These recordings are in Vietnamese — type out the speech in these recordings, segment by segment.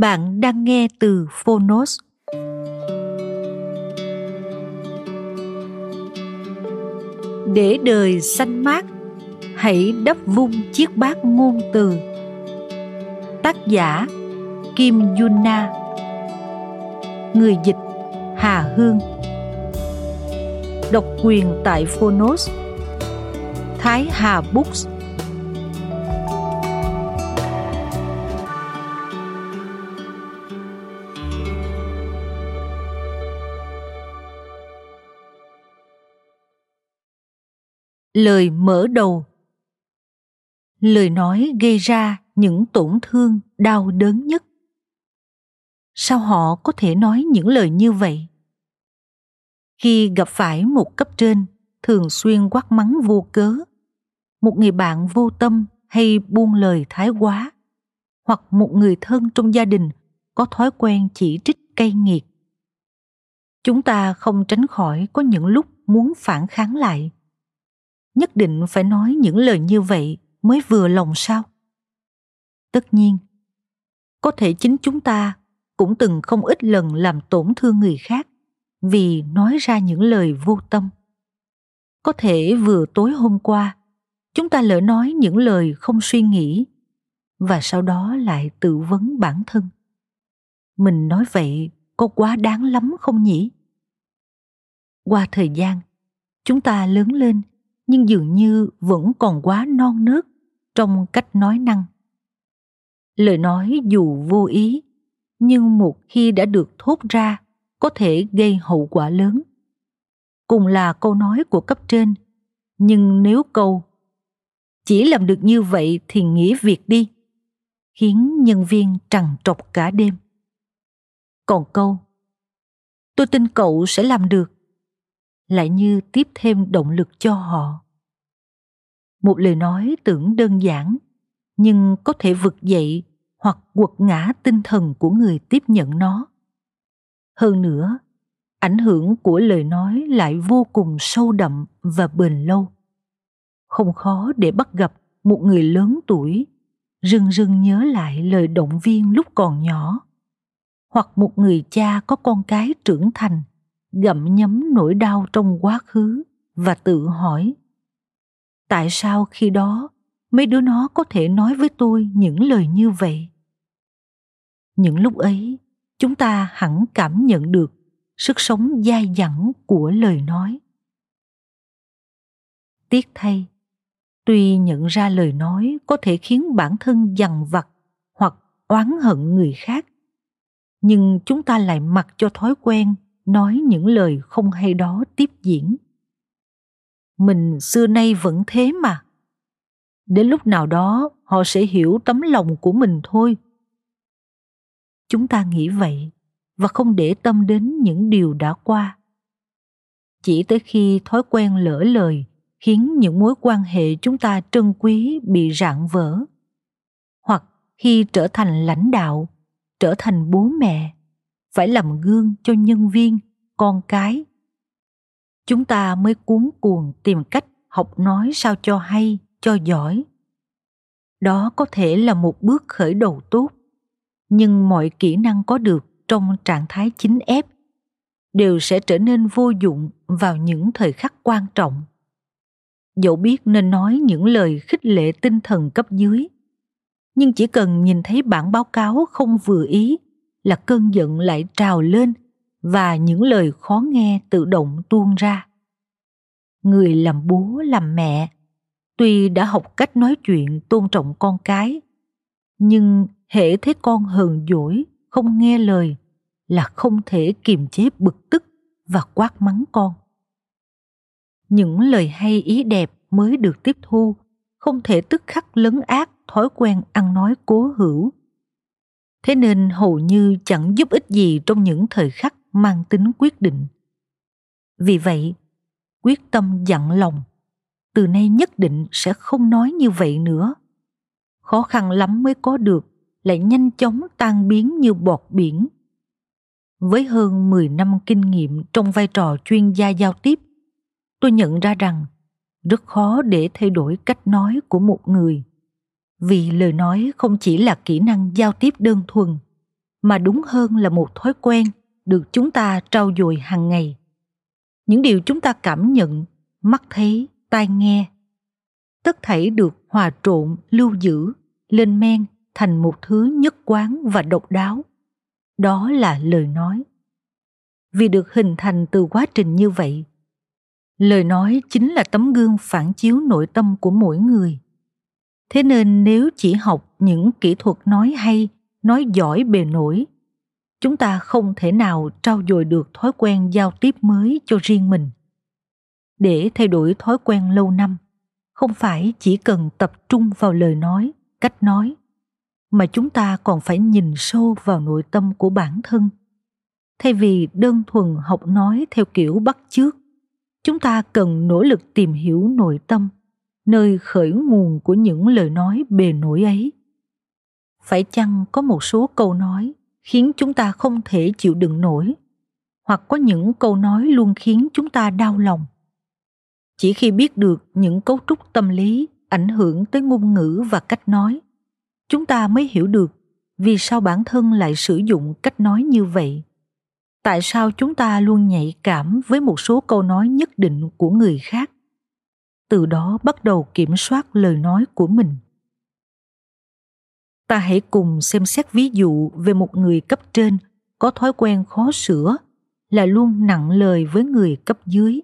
Bạn đang nghe từ Phonos. Để đời xanh mát, hãy đắp vung chiếc bát ngôn từ. Tác giả Kim Yuna Người dịch Hà Hương Độc quyền tại Phonos Thái Hà Books lời mở đầu. Lời nói gây ra những tổn thương đau đớn nhất. Sao họ có thể nói những lời như vậy? Khi gặp phải một cấp trên, thường xuyên quát mắng vô cớ. Một người bạn vô tâm hay buông lời thái quá. Hoặc một người thân trong gia đình có thói quen chỉ trích cay nghiệt. Chúng ta không tránh khỏi có những lúc muốn phản kháng lại nhất định phải nói những lời như vậy mới vừa lòng sao? Tất nhiên, có thể chính chúng ta cũng từng không ít lần làm tổn thương người khác vì nói ra những lời vô tâm. Có thể vừa tối hôm qua, chúng ta lỡ nói những lời không suy nghĩ và sau đó lại tự vấn bản thân. Mình nói vậy có quá đáng lắm không nhỉ? Qua thời gian, chúng ta lớn lên nhưng dường như vẫn còn quá non nớt trong cách nói năng. Lời nói dù vô ý, nhưng một khi đã được thốt ra, có thể gây hậu quả lớn. Cùng là câu nói của cấp trên, nhưng nếu câu, chỉ làm được như vậy thì nghỉ việc đi, khiến nhân viên trằn trọc cả đêm. Còn câu, tôi tin cậu sẽ làm được lại như tiếp thêm động lực cho họ. Một lời nói tưởng đơn giản, nhưng có thể vực dậy hoặc quật ngã tinh thần của người tiếp nhận nó. Hơn nữa, ảnh hưởng của lời nói lại vô cùng sâu đậm và bền lâu. Không khó để bắt gặp một người lớn tuổi, rưng rưng nhớ lại lời động viên lúc còn nhỏ, hoặc một người cha có con cái trưởng thành gặm nhấm nỗi đau trong quá khứ và tự hỏi, tại sao khi đó mấy đứa nó có thể nói với tôi những lời như vậy? Những lúc ấy, chúng ta hẳn cảm nhận được sức sống dai dẳng của lời nói. Tiếc thay, tuy nhận ra lời nói có thể khiến bản thân dằn vặt hoặc oán hận người khác, nhưng chúng ta lại mặc cho thói quen nói những lời không hay đó tiếp diễn. Mình xưa nay vẫn thế mà. Đến lúc nào đó, họ sẽ hiểu tấm lòng của mình thôi. Chúng ta nghĩ vậy và không để tâm đến những điều đã qua. Chỉ tới khi thói quen lỡ lời khiến những mối quan hệ chúng ta trân quý bị rạn vỡ, hoặc khi trở thành lãnh đạo, trở thành bố mẹ phải làm gương cho nhân viên, con cái. Chúng ta mới cuốn cuồng tìm cách học nói sao cho hay, cho giỏi. Đó có thể là một bước khởi đầu tốt, nhưng mọi kỹ năng có được trong trạng thái chính ép đều sẽ trở nên vô dụng vào những thời khắc quan trọng. Dẫu biết nên nói những lời khích lệ tinh thần cấp dưới, nhưng chỉ cần nhìn thấy bản báo cáo không vừa ý là cơn giận lại trào lên và những lời khó nghe tự động tuôn ra. Người làm bố, làm mẹ, tuy đã học cách nói chuyện tôn trọng con cái, nhưng hễ thấy con hờn dỗi, không nghe lời là không thể kiềm chế bực tức và quát mắng con. Những lời hay ý đẹp mới được tiếp thu, không thể tức khắc lấn át thói quen ăn nói cố hữu thế nên hầu như chẳng giúp ích gì trong những thời khắc mang tính quyết định. Vì vậy, quyết tâm dặn lòng, từ nay nhất định sẽ không nói như vậy nữa. Khó khăn lắm mới có được, lại nhanh chóng tan biến như bọt biển. Với hơn 10 năm kinh nghiệm trong vai trò chuyên gia giao tiếp, tôi nhận ra rằng rất khó để thay đổi cách nói của một người vì lời nói không chỉ là kỹ năng giao tiếp đơn thuần, mà đúng hơn là một thói quen được chúng ta trau dồi hàng ngày. Những điều chúng ta cảm nhận, mắt thấy, tai nghe, tất thảy được hòa trộn, lưu giữ, lên men thành một thứ nhất quán và độc đáo. Đó là lời nói. Vì được hình thành từ quá trình như vậy, lời nói chính là tấm gương phản chiếu nội tâm của mỗi người thế nên nếu chỉ học những kỹ thuật nói hay, nói giỏi bề nổi, chúng ta không thể nào trau dồi được thói quen giao tiếp mới cho riêng mình. Để thay đổi thói quen lâu năm, không phải chỉ cần tập trung vào lời nói, cách nói, mà chúng ta còn phải nhìn sâu vào nội tâm của bản thân. Thay vì đơn thuần học nói theo kiểu bắt chước, chúng ta cần nỗ lực tìm hiểu nội tâm nơi khởi nguồn của những lời nói bề nổi ấy. Phải chăng có một số câu nói khiến chúng ta không thể chịu đựng nổi, hoặc có những câu nói luôn khiến chúng ta đau lòng? Chỉ khi biết được những cấu trúc tâm lý ảnh hưởng tới ngôn ngữ và cách nói, chúng ta mới hiểu được vì sao bản thân lại sử dụng cách nói như vậy. Tại sao chúng ta luôn nhạy cảm với một số câu nói nhất định của người khác? Từ đó bắt đầu kiểm soát lời nói của mình. Ta hãy cùng xem xét ví dụ về một người cấp trên có thói quen khó sửa, là luôn nặng lời với người cấp dưới.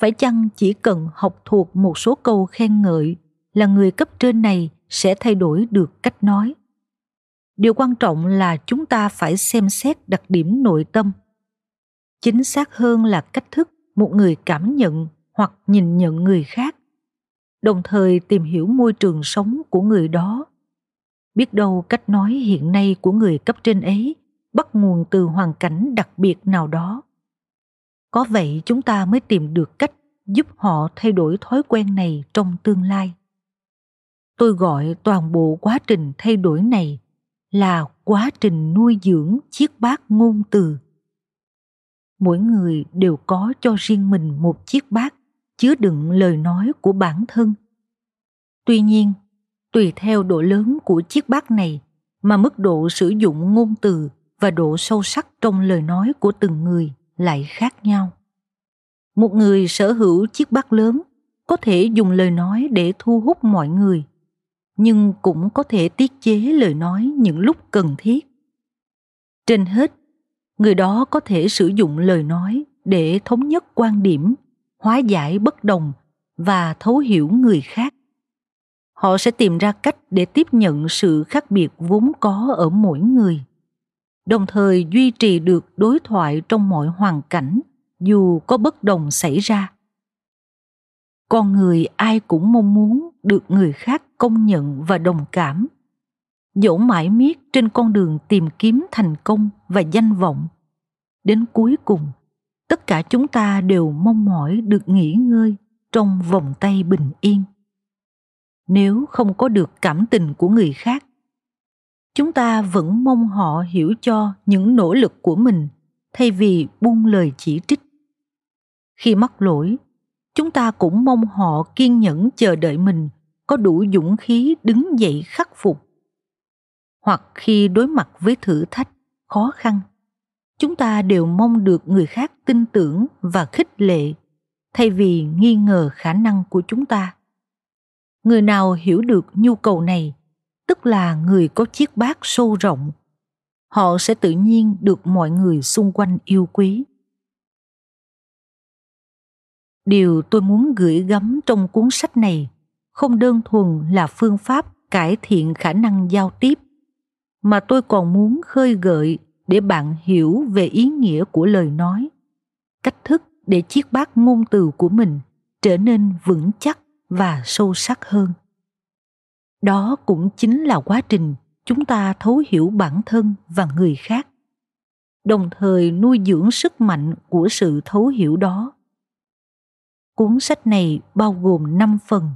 Phải chăng chỉ cần học thuộc một số câu khen ngợi là người cấp trên này sẽ thay đổi được cách nói? Điều quan trọng là chúng ta phải xem xét đặc điểm nội tâm. Chính xác hơn là cách thức một người cảm nhận hoặc nhìn nhận người khác, đồng thời tìm hiểu môi trường sống của người đó. Biết đâu cách nói hiện nay của người cấp trên ấy bắt nguồn từ hoàn cảnh đặc biệt nào đó. Có vậy chúng ta mới tìm được cách giúp họ thay đổi thói quen này trong tương lai. Tôi gọi toàn bộ quá trình thay đổi này là quá trình nuôi dưỡng chiếc bát ngôn từ. Mỗi người đều có cho riêng mình một chiếc bát chứa đựng lời nói của bản thân. Tuy nhiên, tùy theo độ lớn của chiếc bát này mà mức độ sử dụng ngôn từ và độ sâu sắc trong lời nói của từng người lại khác nhau. Một người sở hữu chiếc bát lớn có thể dùng lời nói để thu hút mọi người, nhưng cũng có thể tiết chế lời nói những lúc cần thiết. Trên hết, người đó có thể sử dụng lời nói để thống nhất quan điểm hóa giải bất đồng và thấu hiểu người khác. Họ sẽ tìm ra cách để tiếp nhận sự khác biệt vốn có ở mỗi người, đồng thời duy trì được đối thoại trong mọi hoàn cảnh dù có bất đồng xảy ra. Con người ai cũng mong muốn được người khác công nhận và đồng cảm. Dẫu mãi miết trên con đường tìm kiếm thành công và danh vọng, đến cuối cùng tất cả chúng ta đều mong mỏi được nghỉ ngơi trong vòng tay bình yên. Nếu không có được cảm tình của người khác, chúng ta vẫn mong họ hiểu cho những nỗ lực của mình thay vì buông lời chỉ trích. Khi mắc lỗi, chúng ta cũng mong họ kiên nhẫn chờ đợi mình có đủ dũng khí đứng dậy khắc phục. Hoặc khi đối mặt với thử thách khó khăn, chúng ta đều mong được người khác tin tưởng và khích lệ, thay vì nghi ngờ khả năng của chúng ta. Người nào hiểu được nhu cầu này, tức là người có chiếc bát sâu rộng, họ sẽ tự nhiên được mọi người xung quanh yêu quý. Điều tôi muốn gửi gắm trong cuốn sách này không đơn thuần là phương pháp cải thiện khả năng giao tiếp, mà tôi còn muốn khơi gợi để bạn hiểu về ý nghĩa của lời nói cách thức để chiếc bát ngôn từ của mình trở nên vững chắc và sâu sắc hơn đó cũng chính là quá trình chúng ta thấu hiểu bản thân và người khác đồng thời nuôi dưỡng sức mạnh của sự thấu hiểu đó cuốn sách này bao gồm 5 phần.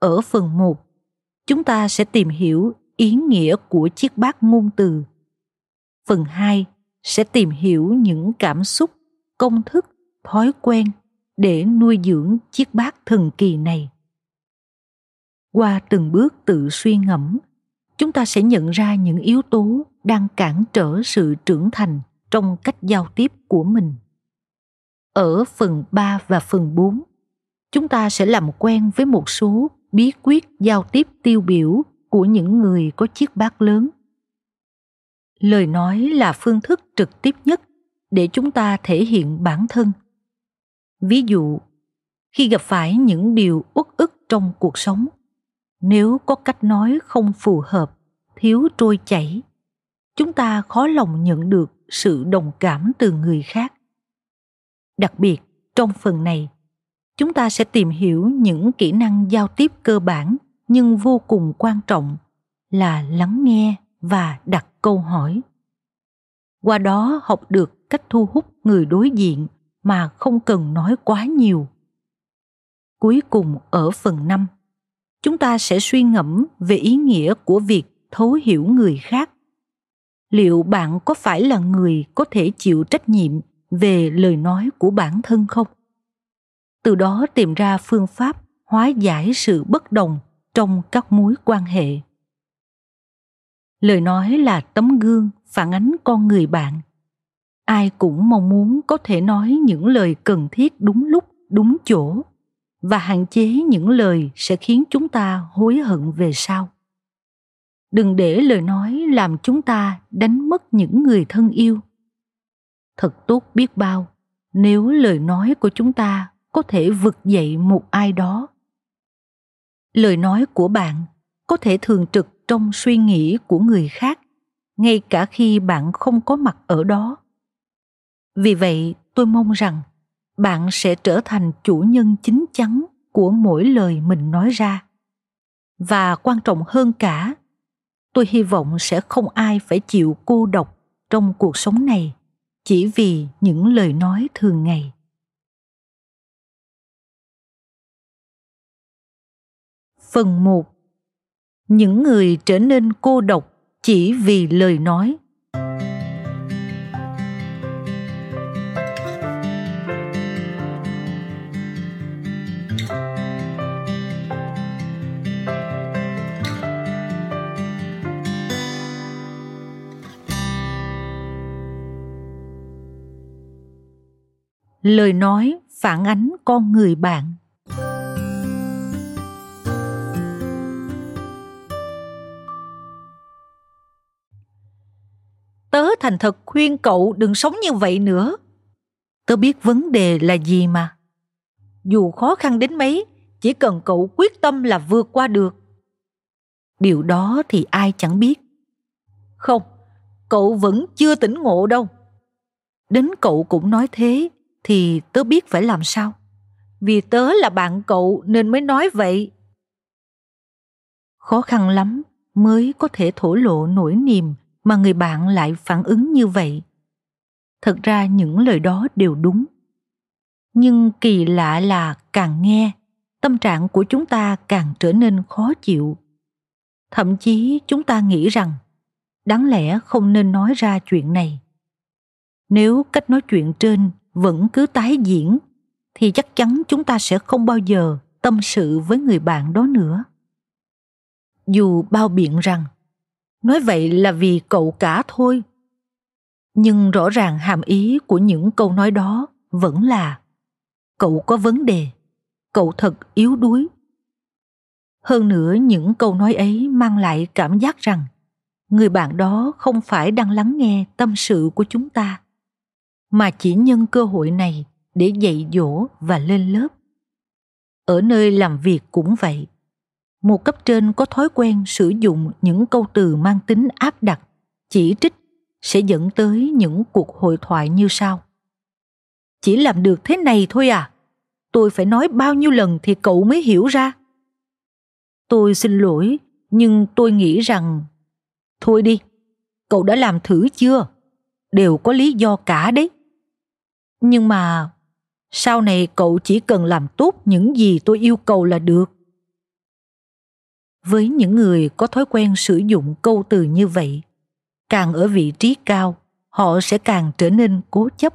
Ở phần 1, chúng ta sẽ tìm hiểu ý nghĩa của chiếc bát ngôn từ. Phần 2 sẽ tìm hiểu những cảm xúc, công thức, thói quen để nuôi dưỡng chiếc bát thần kỳ này. Qua từng bước tự suy ngẫm, chúng ta sẽ nhận ra những yếu tố đang cản trở sự trưởng thành trong cách giao tiếp của mình. Ở phần 3 và phần 4, chúng ta sẽ làm quen với một số bí quyết giao tiếp tiêu biểu của những người có chiếc bát lớn. Lời nói là phương thức trực tiếp nhất để chúng ta thể hiện bản thân. Ví dụ, khi gặp phải những điều uất ức trong cuộc sống, nếu có cách nói không phù hợp, thiếu trôi chảy, chúng ta khó lòng nhận được sự đồng cảm từ người khác đặc biệt trong phần này chúng ta sẽ tìm hiểu những kỹ năng giao tiếp cơ bản nhưng vô cùng quan trọng là lắng nghe và đặt câu hỏi qua đó học được cách thu hút người đối diện mà không cần nói quá nhiều. Cuối cùng ở phần 5 chúng ta sẽ suy ngẫm về ý nghĩa của việc thấu hiểu người khác. Liệu bạn có phải là người có thể chịu trách nhiệm về lời nói của bản thân không? Từ đó tìm ra phương pháp hóa giải sự bất đồng trong các mối quan hệ lời nói là tấm gương phản ánh con người bạn. Ai cũng mong muốn có thể nói những lời cần thiết đúng lúc, đúng chỗ. Và hạn chế những lời sẽ khiến chúng ta hối hận về sau. Đừng để lời nói làm chúng ta đánh mất những người thân yêu. Thật tốt biết bao, nếu lời nói của chúng ta có thể vực dậy một ai đó. Lời nói của bạn có thể thường trực trong suy nghĩ của người khác, ngay cả khi bạn không có mặt ở đó. Vì vậy, tôi mong rằng bạn sẽ trở thành chủ nhân chính chắn của mỗi lời mình nói ra. Và quan trọng hơn cả, tôi hy vọng sẽ không ai phải chịu cô độc trong cuộc sống này chỉ vì những lời nói thường ngày. Phần 1 những người trở nên cô độc chỉ vì lời nói. Lời nói phản ánh con người bạn. Tớ thành thật khuyên cậu đừng sống như vậy nữa. Tớ biết vấn đề là gì mà. Dù khó khăn đến mấy, chỉ cần cậu quyết tâm là vượt qua được. Điều đó thì ai chẳng biết. Không, cậu vẫn chưa tỉnh ngộ đâu. Đến cậu cũng nói thế thì tớ biết phải làm sao. Vì tớ là bạn cậu nên mới nói vậy. Khó khăn lắm mới có thể thổ lộ nỗi niềm mà người bạn lại phản ứng như vậy. Thật ra những lời đó đều đúng. Nhưng kỳ lạ là càng nghe, tâm trạng của chúng ta càng trở nên khó chịu. Thậm chí chúng ta nghĩ rằng, đáng lẽ không nên nói ra chuyện này. Nếu cách nói chuyện trên vẫn cứ tái diễn, thì chắc chắn chúng ta sẽ không bao giờ tâm sự với người bạn đó nữa. Dù bao biện rằng nói vậy là vì cậu cả thôi. Nhưng rõ ràng hàm ý của những câu nói đó vẫn là, cậu có vấn đề, cậu thật yếu đuối. Hơn nữa, những câu nói ấy mang lại cảm giác rằng người bạn đó không phải đang lắng nghe tâm sự của chúng ta, mà chỉ nhân cơ hội này để dạy dỗ và lên lớp. Ở nơi làm việc cũng vậy một cấp trên có thói quen sử dụng những câu từ mang tính áp đặt, chỉ trích sẽ dẫn tới những cuộc hội thoại như sau. Chỉ làm được thế này thôi à? Tôi phải nói bao nhiêu lần thì cậu mới hiểu ra? Tôi xin lỗi, nhưng tôi nghĩ rằng, thôi đi, cậu đã làm thử chưa? Đều có lý do cả đấy. Nhưng mà sau này cậu chỉ cần làm tốt những gì tôi yêu cầu là được với những người có thói quen sử dụng câu từ như vậy. Càng ở vị trí cao, họ sẽ càng trở nên cố chấp.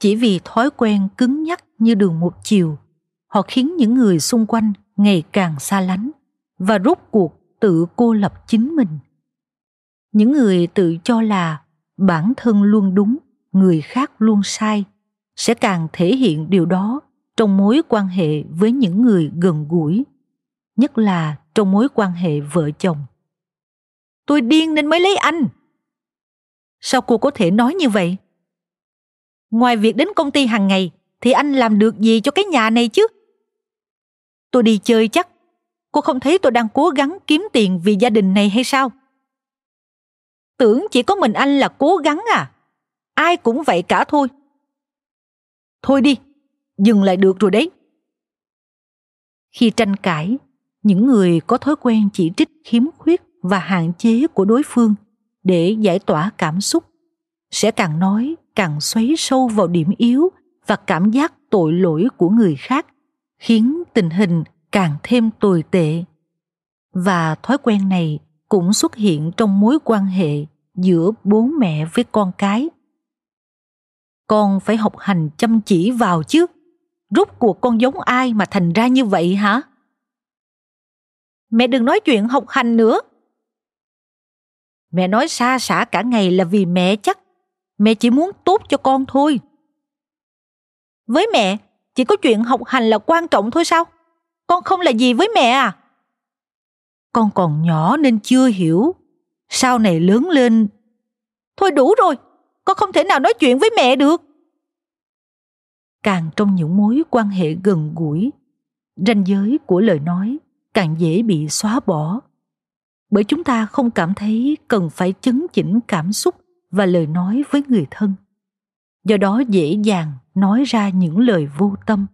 Chỉ vì thói quen cứng nhắc như đường một chiều, họ khiến những người xung quanh ngày càng xa lánh và rốt cuộc tự cô lập chính mình. Những người tự cho là bản thân luôn đúng, người khác luôn sai, sẽ càng thể hiện điều đó trong mối quan hệ với những người gần gũi nhất là trong mối quan hệ vợ chồng. Tôi điên nên mới lấy anh. Sao cô có thể nói như vậy? Ngoài việc đến công ty hàng ngày, thì anh làm được gì cho cái nhà này chứ? Tôi đi chơi chắc. Cô không thấy tôi đang cố gắng kiếm tiền vì gia đình này hay sao? Tưởng chỉ có mình anh là cố gắng à? Ai cũng vậy cả thôi. Thôi đi, dừng lại được rồi đấy. Khi tranh cãi những người có thói quen chỉ trích, khiếm khuyết và hạn chế của đối phương để giải tỏa cảm xúc sẽ càng nói càng xoáy sâu vào điểm yếu và cảm giác tội lỗi của người khác, khiến tình hình càng thêm tồi tệ. Và thói quen này cũng xuất hiện trong mối quan hệ giữa bố mẹ với con cái. Con phải học hành chăm chỉ vào chứ. Rốt cuộc con giống ai mà thành ra như vậy hả? Mẹ đừng nói chuyện học hành nữa. Mẹ nói xa xả cả ngày là vì mẹ chắc. Mẹ chỉ muốn tốt cho con thôi. Với mẹ, chỉ có chuyện học hành là quan trọng thôi sao? Con không là gì với mẹ à? Con còn nhỏ nên chưa hiểu. Sau này lớn lên, thôi đủ rồi, con không thể nào nói chuyện với mẹ được. Càng trong những mối quan hệ gần gũi, ranh giới của lời nói càng dễ bị xóa bỏ. Bởi chúng ta không cảm thấy cần phải chấn chỉnh cảm xúc và lời nói với người thân. Do đó dễ dàng nói ra những lời vô tâm.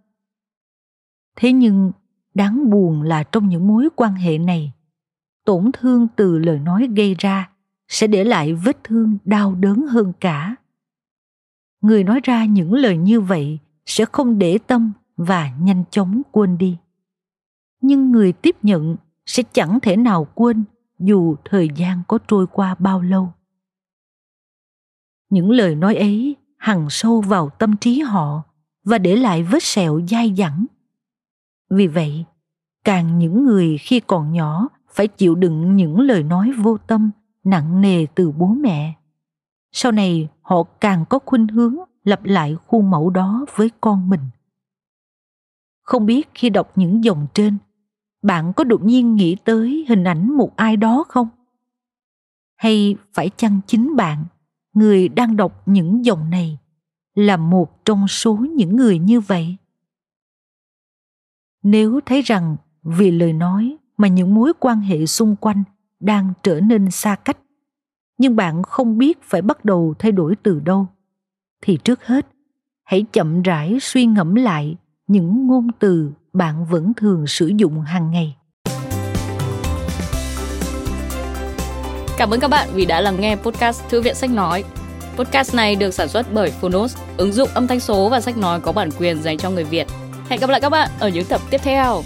Thế nhưng, đáng buồn là trong những mối quan hệ này, tổn thương từ lời nói gây ra sẽ để lại vết thương đau đớn hơn cả. Người nói ra những lời như vậy sẽ không để tâm và nhanh chóng quên đi nhưng người tiếp nhận sẽ chẳng thể nào quên dù thời gian có trôi qua bao lâu. Những lời nói ấy hằn sâu vào tâm trí họ và để lại vết sẹo dai dẳng. Vì vậy, càng những người khi còn nhỏ phải chịu đựng những lời nói vô tâm, nặng nề từ bố mẹ. Sau này, họ càng có khuynh hướng lặp lại khuôn mẫu đó với con mình. Không biết khi đọc những dòng trên bạn có đột nhiên nghĩ tới hình ảnh một ai đó không? Hay phải chăng chính bạn, người đang đọc những dòng này, là một trong số những người như vậy? Nếu thấy rằng vì lời nói mà những mối quan hệ xung quanh đang trở nên xa cách, nhưng bạn không biết phải bắt đầu thay đổi từ đâu, thì trước hết, hãy chậm rãi suy ngẫm lại những ngôn từ bạn vẫn thường sử dụng hàng ngày Cảm ơn các bạn vì đã lắng nghe podcast Thư viện Sách Nói. Podcast này được sản xuất bởi Phonos, ứng dụng âm thanh số và sách nói có bản quyền dành cho người Việt. Hẹn gặp lại các bạn ở những tập tiếp theo.